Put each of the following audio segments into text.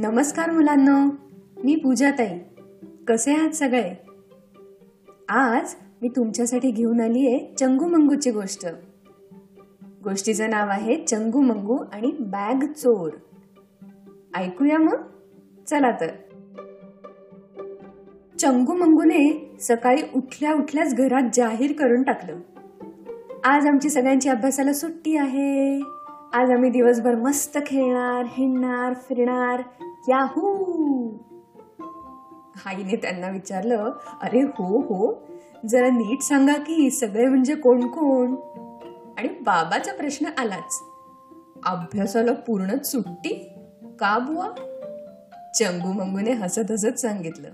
नमस्कार मुलांनो मी पूजाताई. कसे आहात सगळे? आज मी तुमच्यासाठी घेऊन आली आहे चंगू मंगूची गोष्ट. गोष्टीचं नाव आहे चंगू मंगू आणि बॅग चोर. ऐकूया मग? चला तर. चंगू मंगूने सकाळी उठल्या उठल्याच घरात जाहीर करून टाकलं. आज आमची सगळ्यांची अभ्यासाला सुट्टी आहे. आज आम्ही दिवसभर मस्त खेळणार हिंडणार फिरणार याहू. आईने त्यांना विचारलं अरे हो हो जरा नीट सांगा की सगळे म्हणजे कोण कोण? आणि बाबाचा प्रश्न आलाच. अभ्यासाला पूर्ण सुट्टी? का बुवा? चंगू मंगूने हसत हसत सांगितलं.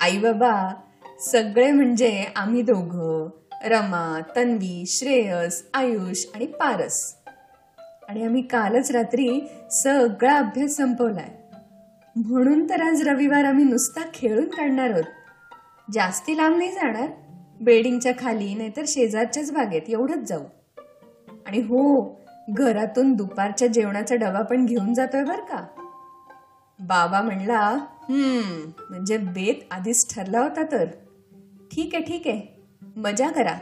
आई बाबा सगळे म्हणजे आम्ही दोघं रमा तन्वी श्रेयस आयुष आणि पारस. आणि आम्ही कालच रात्री सगळा अभ्यास संपवलाय. म्हणून तर आज रविवार आम्ही नुसता खेळून काढणार आहोत. जास्ती लांब नाही जाणार. बिल्डिंगच्या खाली नाहीतर शेजारच्याच बागेत एवढंच जाऊ. आणि हो घरातून दुपारच्या जेवणाचा डबा पण घेऊन जातोय बर का? बाबा म्हणला हम्म म्हणजे बेत आधीच ठरला होता तर. ठीक आहे ठीक आहे. मजा करा.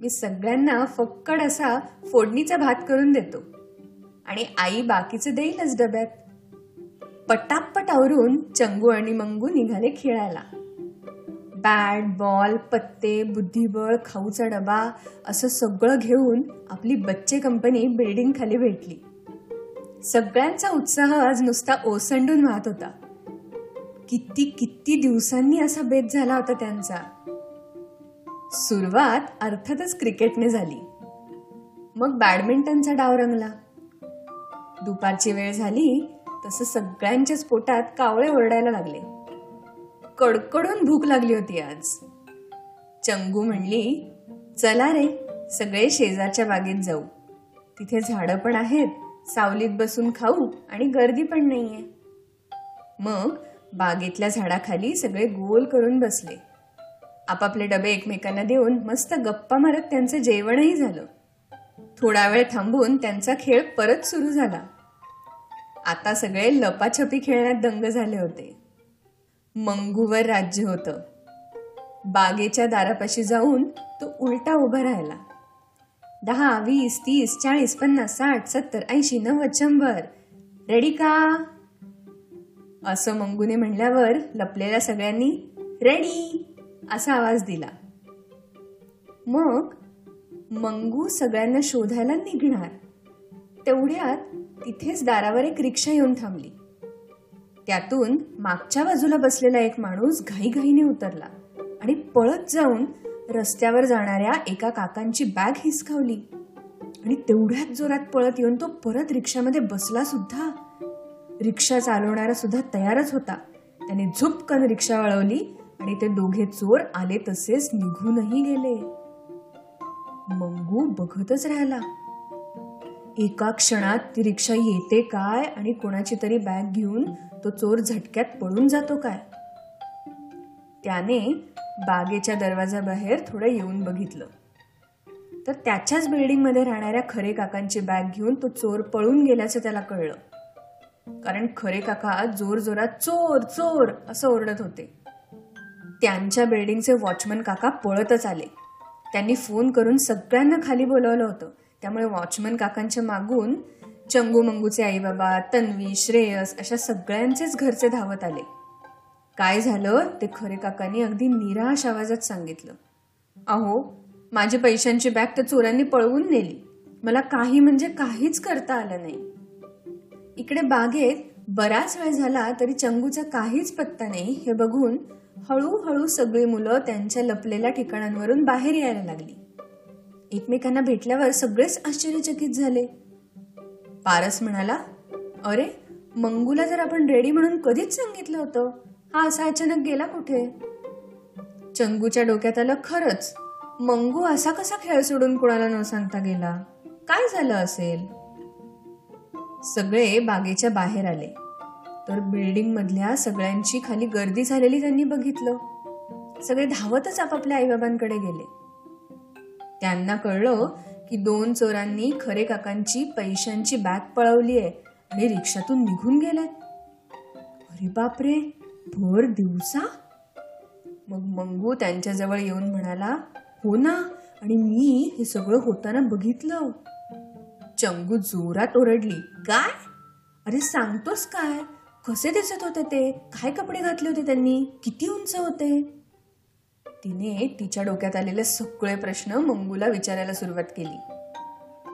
मी सगळ्यांना फक्कड असा फोडणीचा भात करून देतो. आणि आई बाकीचं देईलच डब्यात. पटापट आवरून चंगू आणि मंगू निघाले खेळायला. बॅट बॉल पत्ते बुद्धिबळ खाऊचा डबा असं सगळं घेऊन आपली बच्चे कंपनी बिल्डिंग खाली भेटली. सगळ्यांचा उत्साह आज नुसता ओसंडून वाहत होता. किती किती दिवसांनी असा बेत झाला होता त्यांचा. सुरुवात अर्थातच क्रिकेटने झाली. मग बॅडमिंटनचा डाव रंगला. दुपारची वेळ झाली तसं सगळ्यांच्याच पोटात कावळे ओरडायला लागले. कडकडून भूक लागली होती आज. चंगू म्हणली चला रे सगळे शेजारच्या बागेत जाऊ. तिथे झाडं पण आहेत सावलीत बसून खाऊ आणि गर्दी पण नाहीये. मग बागेतल्या झाडाखाली सगळे गोल करून बसले. आपापले डबे एकमेकांना देऊन मस्त गप्पा मारत त्यांचं जेवणही झालं. थोडा वेळ थांबून त्यांचा खेळ परत सुरू झाला. आता सगळे लपाछपी खेळण्यात दंग झाले होते. मंगूवर राज्य होतं. बागेच्या दारापाशी जाऊन तो उलटा उभा राहिला. दहा वीस तीस चाळीस पन्नास साठ सत्तर ऐंशी नव्वद शंभर. रेडी का? असं मंगूने म्हणल्यावर लपलेल्या सगळ्यांनी रेडी असा आवाज दिला. मग मंगू सगळ्यांना शोधायला निघणार. तेवढ्यात तिथेच दारावर एक रिक्षा येऊन थांबली. त्यातून मागच्या बाजूला बसलेला एक माणूस घाईघाईने उतरला आणि पळत जाऊन रस्त्यावर जाणाऱ्या एका काकांची बॅग हिसकावली. आणि तेवढ्याच जोरात पळत येऊन तो परत रिक्षामध्ये बसला सुद्धा. रिक्षा चालवणारा सुद्धा तयारच होता. त्याने झुपकन रिक्षा वळवली आणि ते दोघे चोर आले तसेच निघूनही गेले. मंगू बघतच राहिला. एका क्षणात ती रिक्षा येते काय आणि कोणाची तरी बॅग घेऊन तो चोर झटक्यात पळून जातो काय? त्याने बागेच्या दरवाजाबाहेर थोडं येऊन बघितलं. तर त्याच्याच बिल्डिंगमध्ये राहणाऱ्या खरे काकांची बॅग घेऊन तो चोर पळून गेल्याचं त्याला कळलं. कारण खरे काका जोर जोरात चोर चोर असं ओरडत होते. त्यांच्या बिल्डिंगचे वॉचमन काका पळतच आले. त्यांनी फोन करून सगळ्यांना खाली बोलवलं होतं. त्यामुळे वॉचमन काकांच्या मागून चंगू मंगूचे आई बाबा तन्वी श्रेयस अशा सगळ्यांचेच घरचे धावत आले. काय झालं? ते खरे काकांनी अगदी निराश आवाजात सांगितलं. अहो माझी पैशांची बॅग तर चोरांनी पळवून नेली. मला काही म्हणजे काहीच करता आलं नाही. इकडे बागेत बराच वेळ झाला तरी चंगूचा काहीच पत्ता नाही. हे बघून हळूहळू सगळी मुलं त्यांच्या लपलेल्या ठिकाणांवरून बाहेर यायला लागली. एकमेकांना भेटल्यावर सगळेच आश्चर्यचकित झाले. पारस म्हणाला अरे मंगूला जर आपण रेडी म्हणून कधीच सांगितलं होतं हा असा अचानक गेला कुठे? चंगूच्या डोक्यात आलं खरंच मंगू असा कसा खेळ सोडून कोणाला न सांगता गेला? काय झालं असेल? सगळे बागेच्या बाहेर आले. तर बिल्डिंग मधल्या सगळ्यांची खाली गर्दी झालेली त्यांनी बघितलं. सगळे धावतच आपापल्या आईबाबांकडे गेले. त्यांना कळलं की दोन चोरांनी खरे काकांची पैशांची बॅग पळवली आहे आणि रिक्षातून निघून गेले अरे बापरे भर दिवसा? मग मंगू त्यांच्याजवळ येऊन म्हणाला हो ना आणि मी हे सगळं होताना बघितलं. चंगू जोरात ओरडली काय? अरे सांगतोस काय? कसे दिसत होते ते? काय कपडे घातले होते त्यांनी? किती उंच होते? तिने तिच्या डोक्यात आलेले सगळे प्रश्न मंगूला विचारायला सुरुवात केली.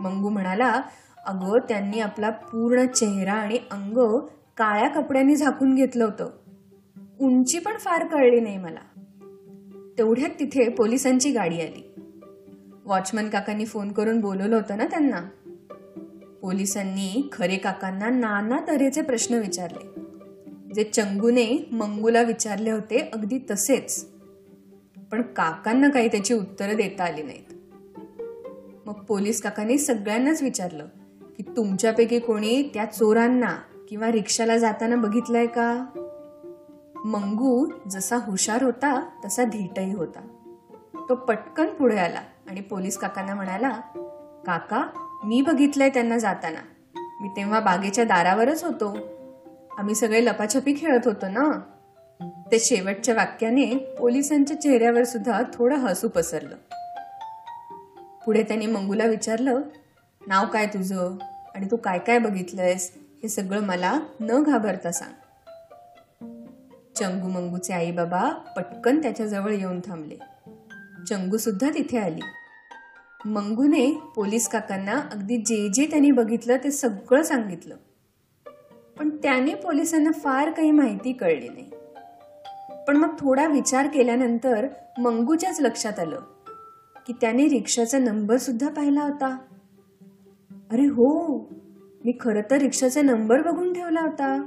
मंगू म्हणाला अगं त्यांनी आपला पूर्ण चेहरा आणि अंग काळ्या कपड्यांनी झाकून घेतलं होतं. उंची पण फार कळली नाही मला. तेवढ्यात तिथे पोलिसांची गाडी आली. वॉचमन काकांनी फोन करून बोलवलं होतं ना त्यांना. पोलिसांनी खरे काकांना नाना तऱ्हेचे प्रश्न विचारले. जे चंगूने मंगूला विचारले होते अगदी तसेच. पण काकांना काही त्याची उत्तरं देता आली नाहीत. मग पोलीस काकांनी सगळ्यांनाच विचारलं की तुमच्यापैकी कोणी त्या चोरांना किंवा रिक्षाला जाताना बघितलंय का? मंगू जसा हुशार होता तसा धीटही होता. तो पटकन पुढे आला आणि पोलीस काकांना म्हणाला काका मी बघितलंय त्यांना जाताना. मी तेव्हा बागेच्या दारावरच होतो. आम्ही सगळे लपाछपी खेळत होतो ना? त्या शेवटच्या वाक्याने पोलिसांच्या चेहऱ्यावर सुद्धा थोडं हसू पसरलं. पुढे त्यांनी मंगूला विचारलं नाव काय तुझं? आणि तू काय काय बघितलंयस? हे सगळं मला न घाबरता सांग. चंगू मंगूचे आई बाबा पटकन त्याच्याजवळ येऊन थांबले. चंगू सुद्धा तिथे आली. मंगूने पोलीस काकांना अगदी जे जे त्यांनी बघितलं ते सगळं सांगितलं. पण त्याने पोलिसांना फार काही माहिती कळली नाही. पण मग थोडा विचार केल्यानंतर मंगूच्याच लक्षात आलं की त्याने रिक्षाचा नंबर सुद्धा पाहिला होता. अरे हो मी खरं तर रिक्षाचा नंबर बघून ठेवला होता.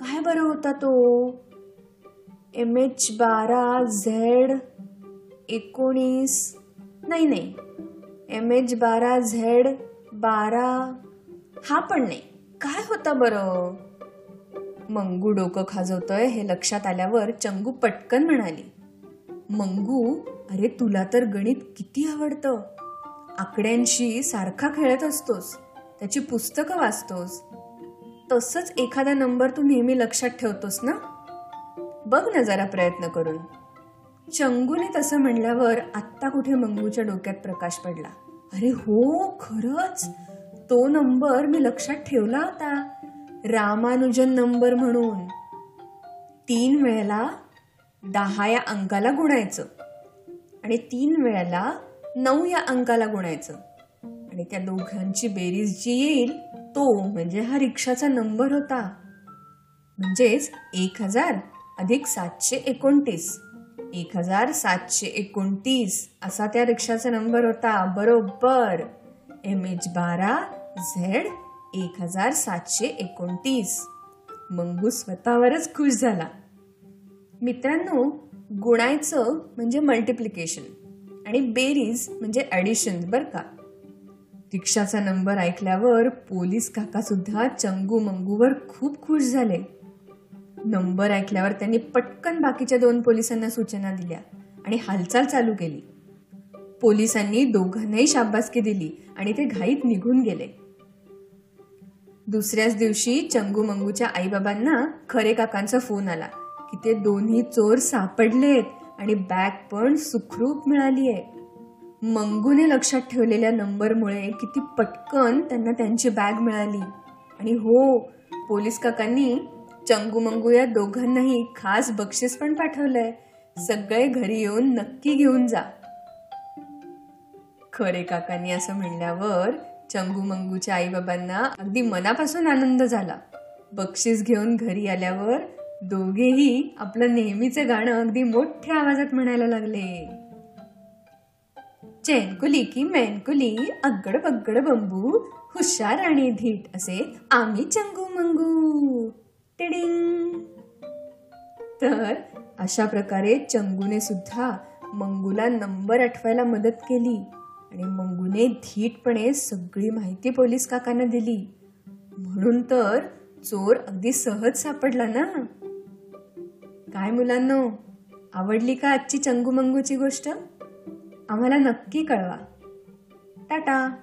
काय बरं होता तो? एम एच बारा झेड एकोणीस नाही नाही. एम एच बारा झेड बारा हा पण नाही. काय होता बरं? मंगू डोकं खाजवतोय हे लक्षात आल्यावर चंगू पटकन म्हणाली मंगू अरे तुला तर गणित किती आवडतं. आकड्यांशी सारखा खेळत असतोस त्याची पुस्तकं वाचतोस. तसंच एखादा नंबर तू नेहमी लक्षात ठेवतोस ना? बघ ना जरा प्रयत्न करून. चंगूने तसं म्हणल्यावर आत्ता कुठे मंगूच्या डोक्यात प्रकाश पडला. अरे हो खरंच. तो नंबर मी लक्षात ठेवला होता. रामानुजन नंबर म्हणून तीन वेळेला दहा या अंकाला गुणायचं आणि तीन वेळेला नऊ या अंकाला गुणायचं. आणि त्या दोघांची बेरीज जी येईल तो म्हणजे हा रिक्षाचा नंबर होता. म्हणजेच एक हजार अधिक सातशे एकोणतीस. एक हजार सातशे एकोणतीस असा त्या रिक्षाचा नंबर होता. बरोबर. एम एच बारा झेड एक हजार सातशे एकोणतीस. मंगू स्वतःवरच खुश झाला. मित्रांनो गुणायचं म्हणजे मल्टिप्लिकेशन आणि बेरीज म्हणजे ॲडिशन बरं का. रिक्षाचा नंबर ऐकल्यावर पोलीस काकासुद्धा चंगू मंगूवर खूप खुश झाले. नंबर ऐकल्यावर त्यांनी पटकन बाकीच्या दोन पोलिसांना सूचना दिल्या आणि हालचाल चालू केली. पोलिसांनी दोघांनाही शाबासकी दिली आणि ते घाईत निघून गेले. दुसऱ्याच दिवशी चंगू मंगूच्या आईबाबांना खरे काकांचा फोन आला की ते दोन्ही चोर सापडलेत आणि बॅग पण सुखरूप मिळाली आहे मंगूने लक्षात ठेवलेल्या नंबरमुळे किती पटकन त्यांना त्यांची बॅग मिळाली. आणि हो पोलीस काकांनी चंगू मंगू या दोघांनाही खास बक्षीस पण पाठवलंय. सगळे घरी येऊन नक्की घेऊन जा. खरे काकांनी असं म्हणल्यावर चंगू मंगूच्या आई बाबांना अगदी मनापासून आनंद झाला. बक्षीस घेऊन घरी आल्यावर दोघेही आपलं नेहमीचे गाणं अगदी मोठ्या आवाजात म्हणायला लागले. चैनकुली की मैनकुली अगड बगड बंबू हुशार आणि धीट असे आम्ही चंगू मंगू टिडिंग. तर अशा प्रकारे चंगूने सुद्धा मंगूला नंबर आठवायला मदत केली. आणि मंगूने धीटपणे सगळी माहिती पोलीस काकांना दिली. म्हणून तर चोर अगदी सहज सापडला ना? काय मुलांनो आवडली का आजची चंगू मंगूची गोष्ट? आम्हाला नक्की कळवा. टाटा!